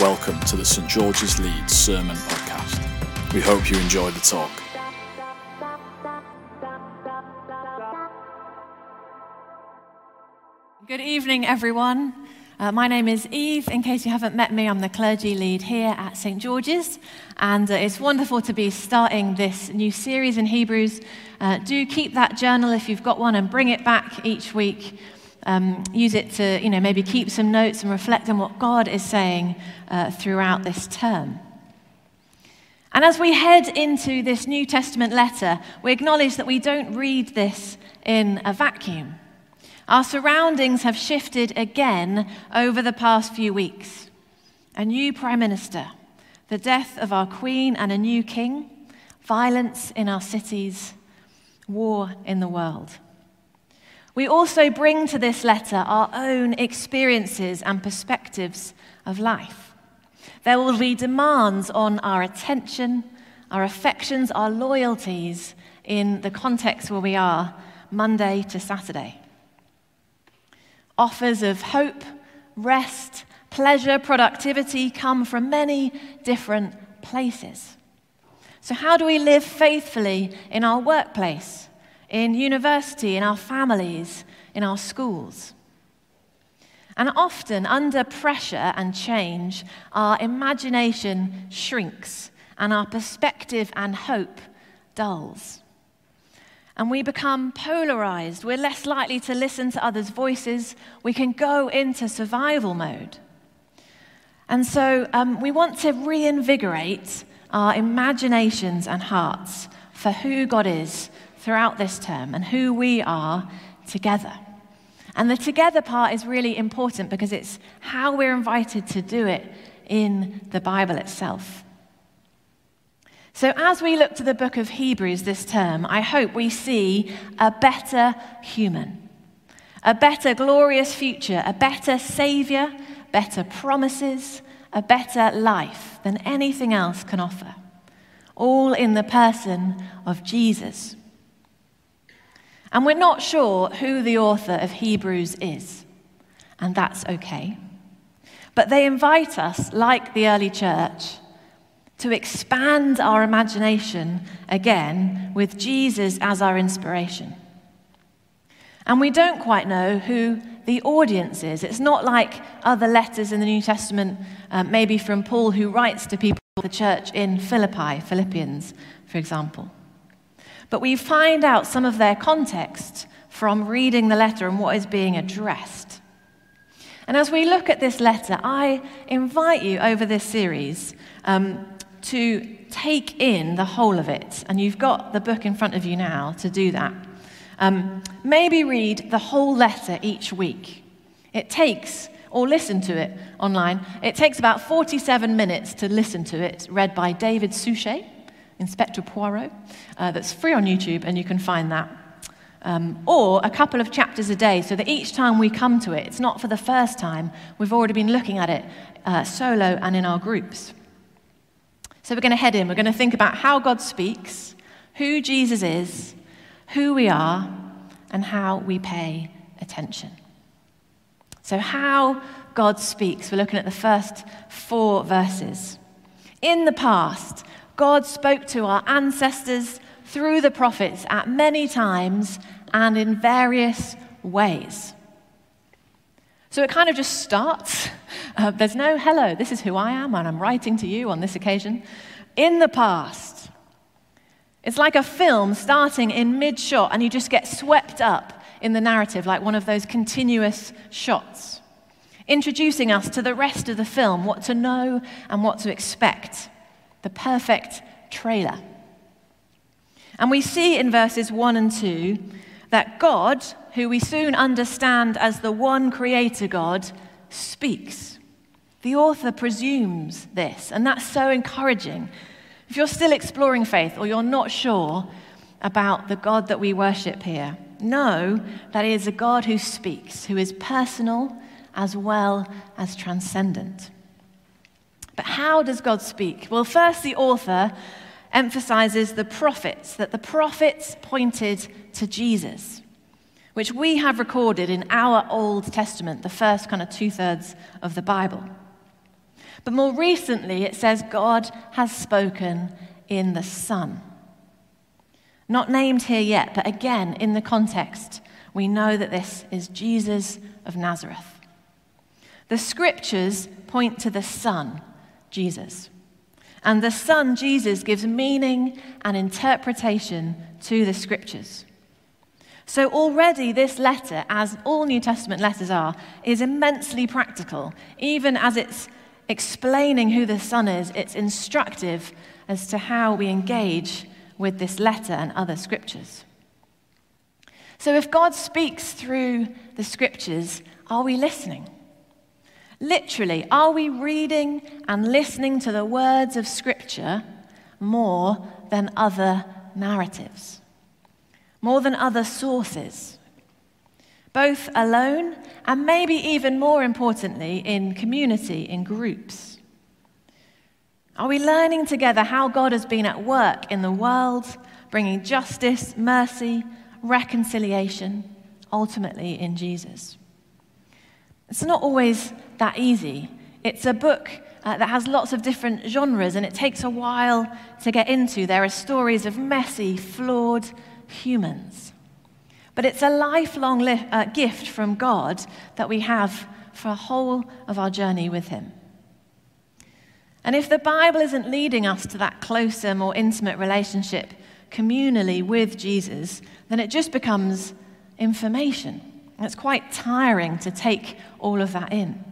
Welcome to the St George's Leeds Sermon Podcast. We hope you enjoy the talk. Good evening, everyone. Uh, my name is Eve. In case you haven't met me, I'm the clergy lead here at St. George's, and uh, it's wonderful to be starting this new series in Hebrews. Uh, do keep that journal if you've got one and bring it back each week. Um, use it to, you know, maybe keep some notes and reflect on what God is saying uh, throughout this term. And as we head into this New Testament letter, we acknowledge that we don't read this in a vacuum. Our surroundings have shifted again over the past few weeks. A new prime minister, the death of our queen and a new king, violence in our cities, war in the world. We also bring to this letter our own experiences and perspectives of life. There will be demands on our attention, our affections, our loyalties in the context where we are, Monday to Saturday offers of hope, rest, pleasure, productivity come from many different places. So, how do we live faithfully in our workplace, in university, in our families, in our schools? And often, under pressure and change, our imagination shrinks and our perspective and hope dulls and we become polarized. We're less likely to listen to others' voices. We can go into survival mode. And so um, we want to reinvigorate our imaginations and hearts for who God is throughout this term and who we are together. And the together part is really important because it's how we're invited to do it in the Bible itself. So, as we look to the book of Hebrews this term, I hope we see a better human, a better glorious future, a better Savior, better promises, a better life than anything else can offer, all in the person of Jesus. And we're not sure who the author of Hebrews is, and that's okay. But they invite us, like the early church, to expand our imagination again with Jesus as our inspiration. And we don't quite know who the audience is. It's not like other letters in the New Testament, uh, maybe from Paul, who writes to people, the church in Philippi, Philippians, for example. But we find out some of their context from reading the letter and what is being addressed. And as we look at this letter, I invite you over this series um, to take in the whole of it. And you've got the book in front of you now to do that. Um, maybe read the whole letter each week. It takes, or listen to it online, it takes about 47 minutes to listen to it, read by David Suchet, Inspector Poirot. Uh, that's free on YouTube, and you can find that. Um, or a couple of chapters a day, so that each time we come to it, it's not for the first time. We've already been looking at it uh, solo and in our groups. So we're going to head in. We're going to think about how God speaks, who Jesus is, who we are, and how we pay attention. So, how God speaks. We're looking at the first four verses. In the past, God spoke to our ancestors through the prophets at many times and in various ways. So it kind of just starts. Uh, there's no hello, this is who I am, and I'm writing to you on this occasion. In the past, it's like a film starting in mid shot, and you just get swept up in the narrative like one of those continuous shots, introducing us to the rest of the film, what to know and what to expect. The perfect trailer. And we see in verses 1 and 2 that God, who we soon understand as the one creator God, speaks. The author presumes this, and that's so encouraging. If you're still exploring faith or you're not sure about the God that we worship here, know that He is a God who speaks, who is personal as well as transcendent. But how does God speak? Well, first, the author emphasizes the prophets, that the prophets pointed to Jesus, which we have recorded in our Old Testament, the first kind of two thirds of the Bible. But more recently, it says God has spoken in the Son. Not named here yet, but again, in the context, we know that this is Jesus of Nazareth. The scriptures point to the Son, Jesus. And the Son, Jesus, gives meaning and interpretation to the scriptures. So, already, this letter, as all New Testament letters are, is immensely practical. Even as it's explaining who the Son is, it's instructive as to how we engage with this letter and other scriptures. So, if God speaks through the scriptures, are we listening? Literally, are we reading and listening to the words of scripture more than other narratives, more than other sources? Both alone and maybe even more importantly, in community, in groups. Are we learning together how God has been at work in the world, bringing justice, mercy, reconciliation, ultimately in Jesus? It's not always that easy. It's a book uh, that has lots of different genres and it takes a while to get into. There are stories of messy, flawed humans. But it's a lifelong li- uh, gift from God that we have for a whole of our journey with Him. And if the Bible isn't leading us to that closer, more intimate relationship communally with Jesus, then it just becomes information. And it's quite tiring to take all of that in.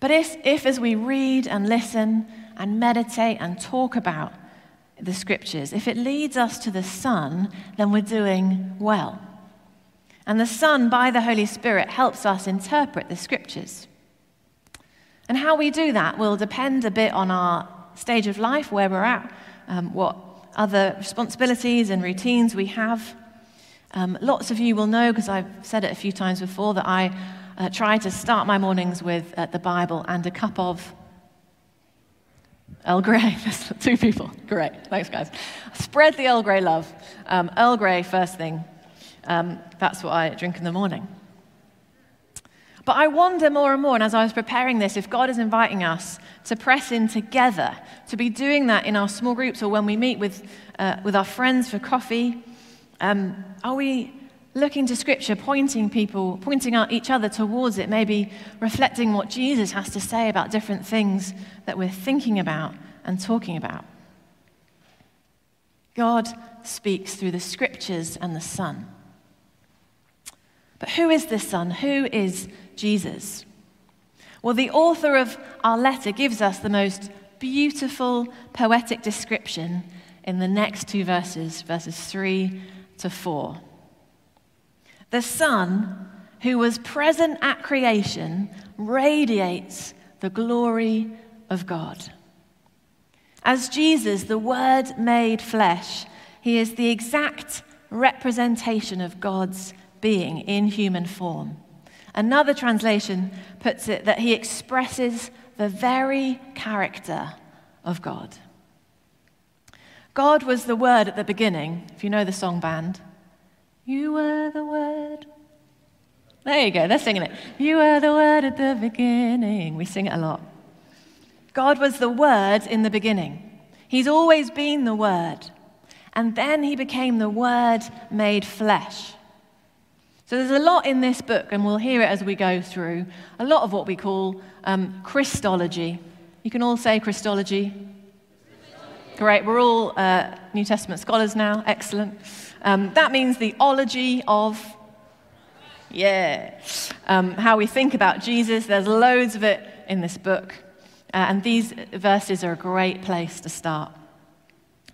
But if, if, as we read and listen and meditate and talk about the scriptures, if it leads us to the Son, then we're doing well. And the Son, by the Holy Spirit, helps us interpret the scriptures. And how we do that will depend a bit on our stage of life, where we're at, um, what other responsibilities and routines we have. Um, lots of you will know, because I've said it a few times before, that I uh, try to start my mornings with uh, the Bible and a cup of Earl Grey. Two people. Great. Thanks, guys. Spread the Earl Grey love. Um, Earl Grey, first thing. Um, that's what I drink in the morning. But I wonder more and more, and as I was preparing this, if God is inviting us to press in together, to be doing that in our small groups or when we meet with, uh, with our friends for coffee. Um, are we looking to Scripture, pointing people, pointing out each other towards it, maybe reflecting what Jesus has to say about different things that we're thinking about and talking about? God speaks through the Scriptures and the Son. But who is this Son? Who is Jesus? Well, the author of our letter gives us the most beautiful poetic description in the next two verses, verses 3 to 4. The Son, who was present at creation, radiates the glory of God. As Jesus, the Word made flesh, he is the exact representation of God's being in human form. Another translation puts it that he expresses the very character of God. God was the Word at the beginning, if you know the song band. You were the Word. There you go, they're singing it. You were the Word at the beginning. We sing it a lot. God was the Word in the beginning. He's always been the Word. And then he became the Word made flesh. So there's a lot in this book, and we'll hear it as we go through, a lot of what we call um, Christology. You can all say Christology. Great, we're all uh, New Testament scholars now. Excellent. Um, that means the ology of, yeah, um, how we think about Jesus. There's loads of it in this book, uh, and these verses are a great place to start.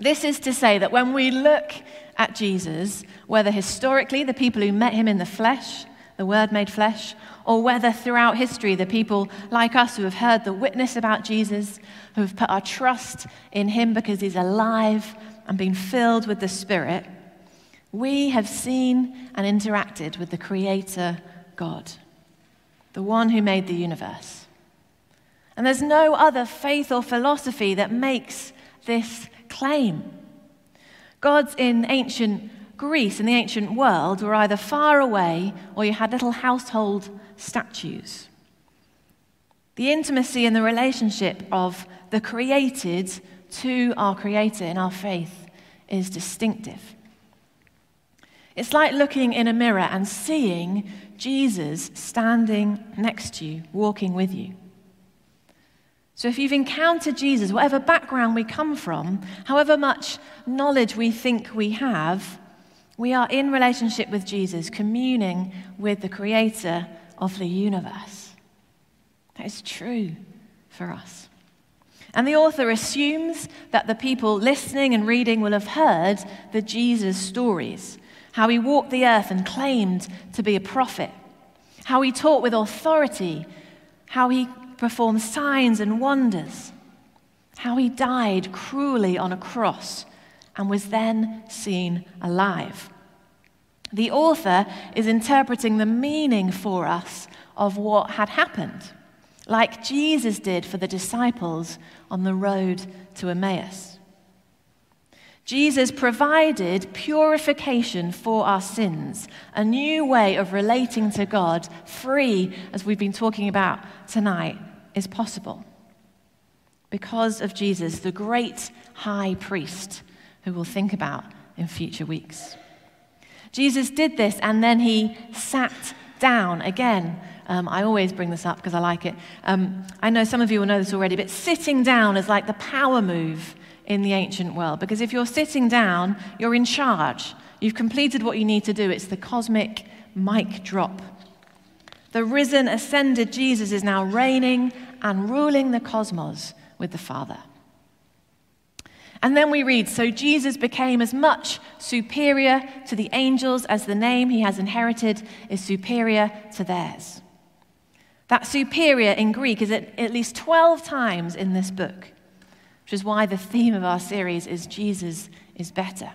This is to say that when we look at Jesus, whether historically the people who met him in the flesh, the Word made flesh, or whether throughout history the people like us who have heard the witness about Jesus, who have put our trust in him because he's alive and been filled with the Spirit, we have seen and interacted with the Creator God, the one who made the universe. And there's no other faith or philosophy that makes this claim. Gods in ancient Greece, in the ancient world, were either far away or you had little household statues. The intimacy and the relationship of the created to our Creator in our faith is distinctive. It's like looking in a mirror and seeing Jesus standing next to you, walking with you. So, if you've encountered Jesus, whatever background we come from, however much knowledge we think we have, we are in relationship with Jesus, communing with the Creator of the universe. That is true for us. And the author assumes that the people listening and reading will have heard the Jesus stories how he walked the earth and claimed to be a prophet, how he taught with authority, how he performed signs and wonders, how he died cruelly on a cross and was then seen alive. The author is interpreting the meaning for us of what had happened, like Jesus did for the disciples on the road to Emmaus. Jesus provided purification for our sins, a new way of relating to God, free, as we've been talking about tonight, is possible. Because of Jesus, the great high priest, who we'll think about in future weeks. Jesus did this and then he sat down again. Um, I always bring this up because I like it. Um, I know some of you will know this already, but sitting down is like the power move in the ancient world. Because if you're sitting down, you're in charge. You've completed what you need to do. It's the cosmic mic drop. The risen, ascended Jesus is now reigning and ruling the cosmos with the Father. And then we read So Jesus became as much superior to the angels as the name he has inherited is superior to theirs. That superior in Greek is at, at least 12 times in this book which is why the theme of our series is Jesus is better.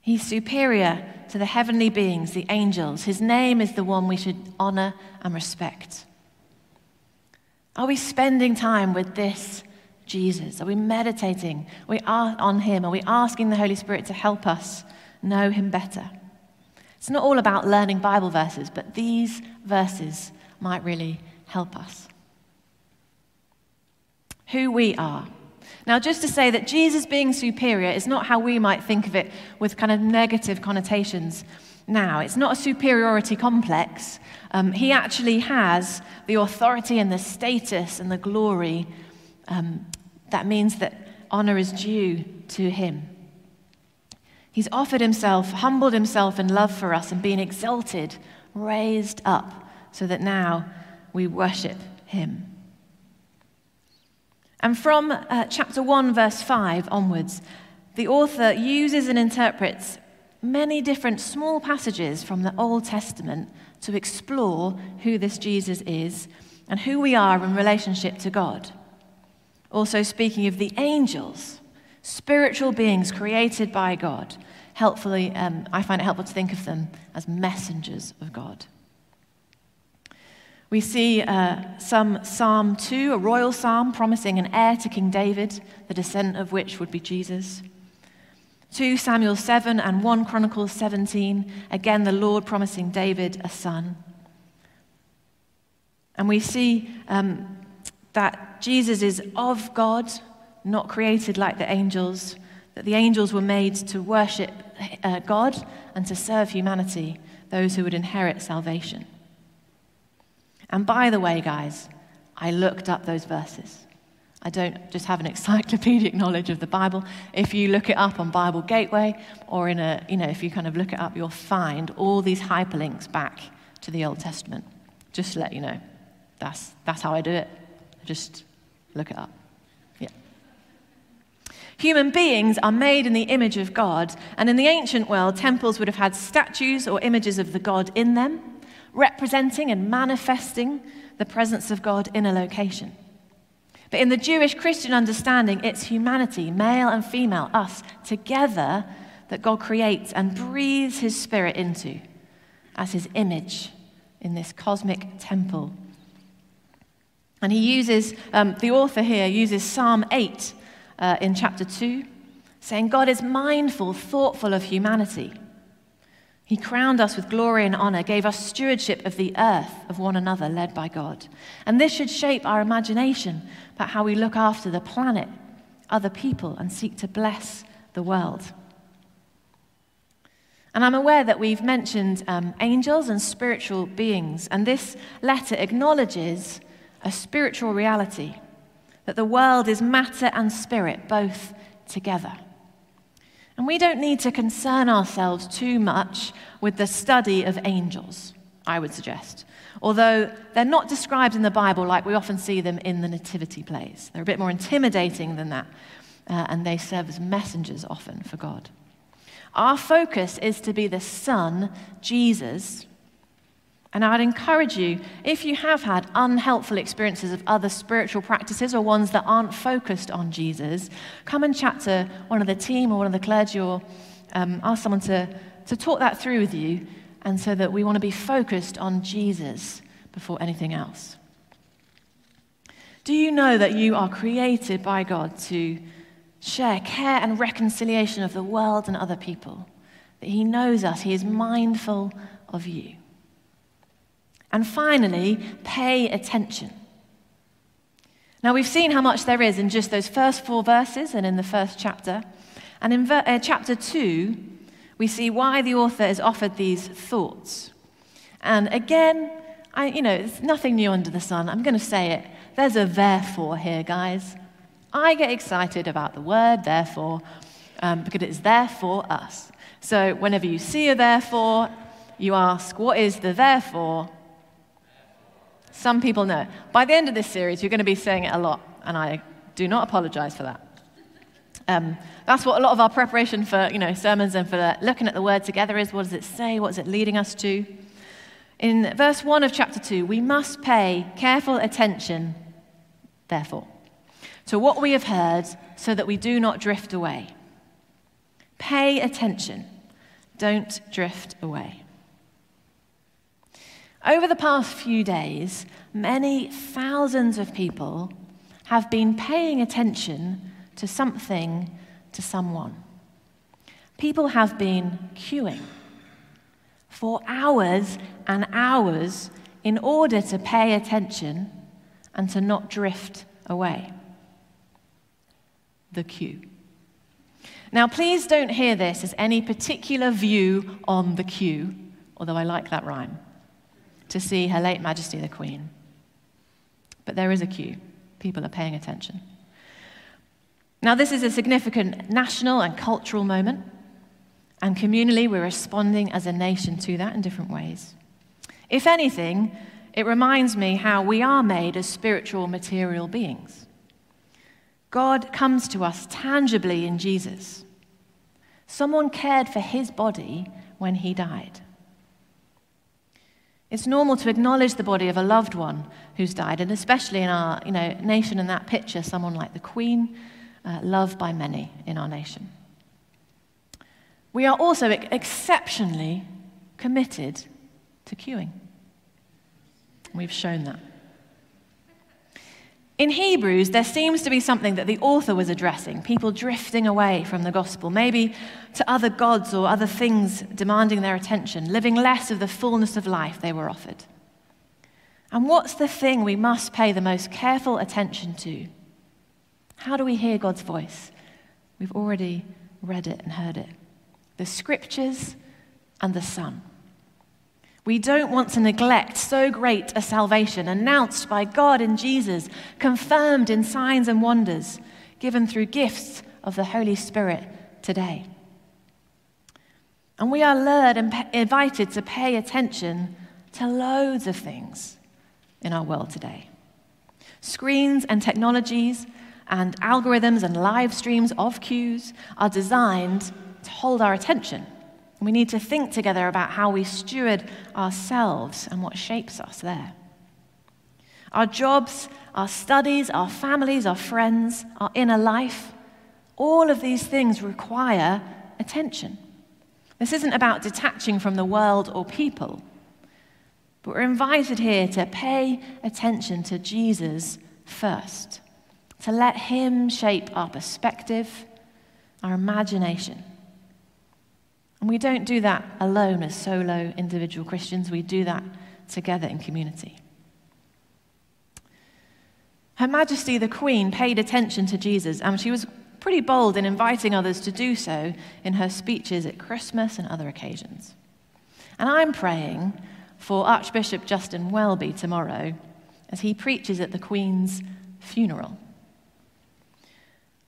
He's superior to the heavenly beings, the angels. His name is the one we should honor and respect. Are we spending time with this Jesus? Are we meditating? Are we are on him? Are we asking the Holy Spirit to help us know him better? It's not all about learning Bible verses, but these verses might really help us who we are. Now, just to say that Jesus being superior is not how we might think of it with kind of negative connotations now. It's not a superiority complex. Um, he actually has the authority and the status and the glory um, that means that honor is due to him. He's offered himself, humbled himself in love for us, and been exalted, raised up, so that now we worship him. And from uh, chapter 1, verse 5 onwards, the author uses and interprets many different small passages from the Old Testament to explore who this Jesus is and who we are in relationship to God. Also, speaking of the angels, spiritual beings created by God, helpfully, um, I find it helpful to think of them as messengers of God. We see uh, some Psalm 2, a royal psalm promising an heir to King David, the descent of which would be Jesus. 2 Samuel 7 and 1 Chronicles 17, again the Lord promising David a son. And we see um, that Jesus is of God, not created like the angels, that the angels were made to worship uh, God and to serve humanity, those who would inherit salvation. And by the way, guys, I looked up those verses. I don't just have an encyclopedic knowledge of the Bible. If you look it up on Bible Gateway or in a, you know, if you kind of look it up, you'll find all these hyperlinks back to the Old Testament. Just to let you know. That's, that's how I do it. Just look it up. Yeah. Human beings are made in the image of God, and in the ancient world, temples would have had statues or images of the God in them representing and manifesting the presence of God in a location. But in the Jewish Christian understanding, it's humanity, male and female, us, together, that God creates and breathes his spirit into as his image in this cosmic temple. And he uses, um, the author here uses Psalm 8 uh, in chapter 2, saying, God is mindful, thoughtful of humanity He crowned us with glory and honor, gave us stewardship of the earth of one another, led by God. And this should shape our imagination about how we look after the planet, other people, and seek to bless the world. And I'm aware that we've mentioned um, angels and spiritual beings, and this letter acknowledges a spiritual reality that the world is matter and spirit both together. And we don't need to concern ourselves too much with the study of angels, I would suggest. Although they're not described in the Bible like we often see them in the nativity plays. They're a bit more intimidating than that, uh, and they serve as messengers often for God. Our focus is to be the Son, Jesus, and I'd encourage you, if you have had unhelpful experiences of other spiritual practices or ones that aren't focused on Jesus, come and chat to one of the team or one of the clergy or um, ask someone to, to talk that through with you, and so that we want to be focused on Jesus before anything else. Do you know that you are created by God to share care and reconciliation of the world and other people? That He knows us, He is mindful of you. And finally, pay attention. Now, we've seen how much there is in just those first four verses and in the first chapter. And in ver- uh, chapter two, we see why the author has offered these thoughts. And again, I, you know, it's nothing new under the sun. I'm going to say it. There's a therefore here, guys. I get excited about the word therefore um, because it's there for us. So whenever you see a therefore, you ask, what is the therefore? Some people know. By the end of this series, you're going to be saying it a lot, and I do not apologize for that. Um, that's what a lot of our preparation for you know, sermons and for looking at the word together is. What does it say? What is it leading us to? In verse 1 of chapter 2, we must pay careful attention, therefore, to what we have heard so that we do not drift away. Pay attention. Don't drift away. Over the past few days, many thousands of people have been paying attention to something, to someone. People have been queuing for hours and hours in order to pay attention and to not drift away. The queue. Now, please don't hear this as any particular view on the queue, although I like that rhyme to see Her late Majesty the Queen. But there is a queue. People are paying attention. Now, this is a significant national and cultural moment, and communally, we're responding as a nation to that in different ways. If anything, it reminds me how we are made as spiritual material beings. God comes to us tangibly in Jesus. Someone cared for his body when he died. It's normal to acknowledge the body of a loved one who's died, and especially in our you know, nation in that picture, someone like the Queen, uh, loved by many in our nation. We are also exceptionally committed to queuing. We've shown that. In Hebrews, there seems to be something that the author was addressing people drifting away from the gospel, maybe to other gods or other things demanding their attention, living less of the fullness of life they were offered. And what's the thing we must pay the most careful attention to? How do we hear God's voice? We've already read it and heard it. The scriptures and the Son. We don't want to neglect so great a salvation announced by God in Jesus, confirmed in signs and wonders, given through gifts of the Holy Spirit today. And we are lured and invited to pay attention to loads of things in our world today. Screens and technologies and algorithms and live streams of queues are designed to hold our attention we need to think together about how we steward ourselves and what shapes us there. Our jobs, our studies, our families, our friends, our inner life, all of these things require attention. This isn't about detaching from the world or people, but we're invited here to pay attention to Jesus first, to let Him shape our perspective, our imagination And we don't do that alone as solo individual Christians, we do that together in community. Her Majesty the Queen paid attention to Jesus, and she was pretty bold in inviting others to do so in her speeches at Christmas and other occasions. And I'm praying for Archbishop Justin Welby tomorrow as he preaches at the Queen's funeral.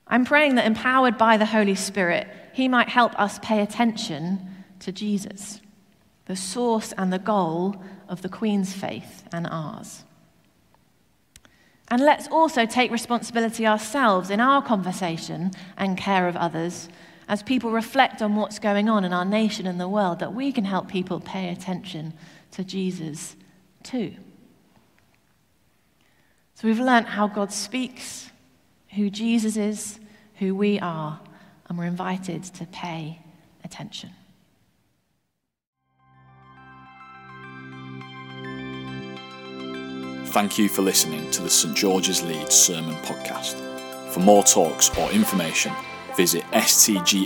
I'm praying that, empowered by the Holy Spirit, he might help us pay attention to Jesus, the source and the goal of the Queen's faith and ours. And let's also take responsibility ourselves in our conversation and care of others as people reflect on what's going on in our nation and the world, that we can help people pay attention to Jesus too. So we've learnt how God speaks, who Jesus is, who we are, and we're invited to pay attention. Thank you for listening to the St George's Leeds Sermon Podcast. For more talks or information, visit stgs.org.uk.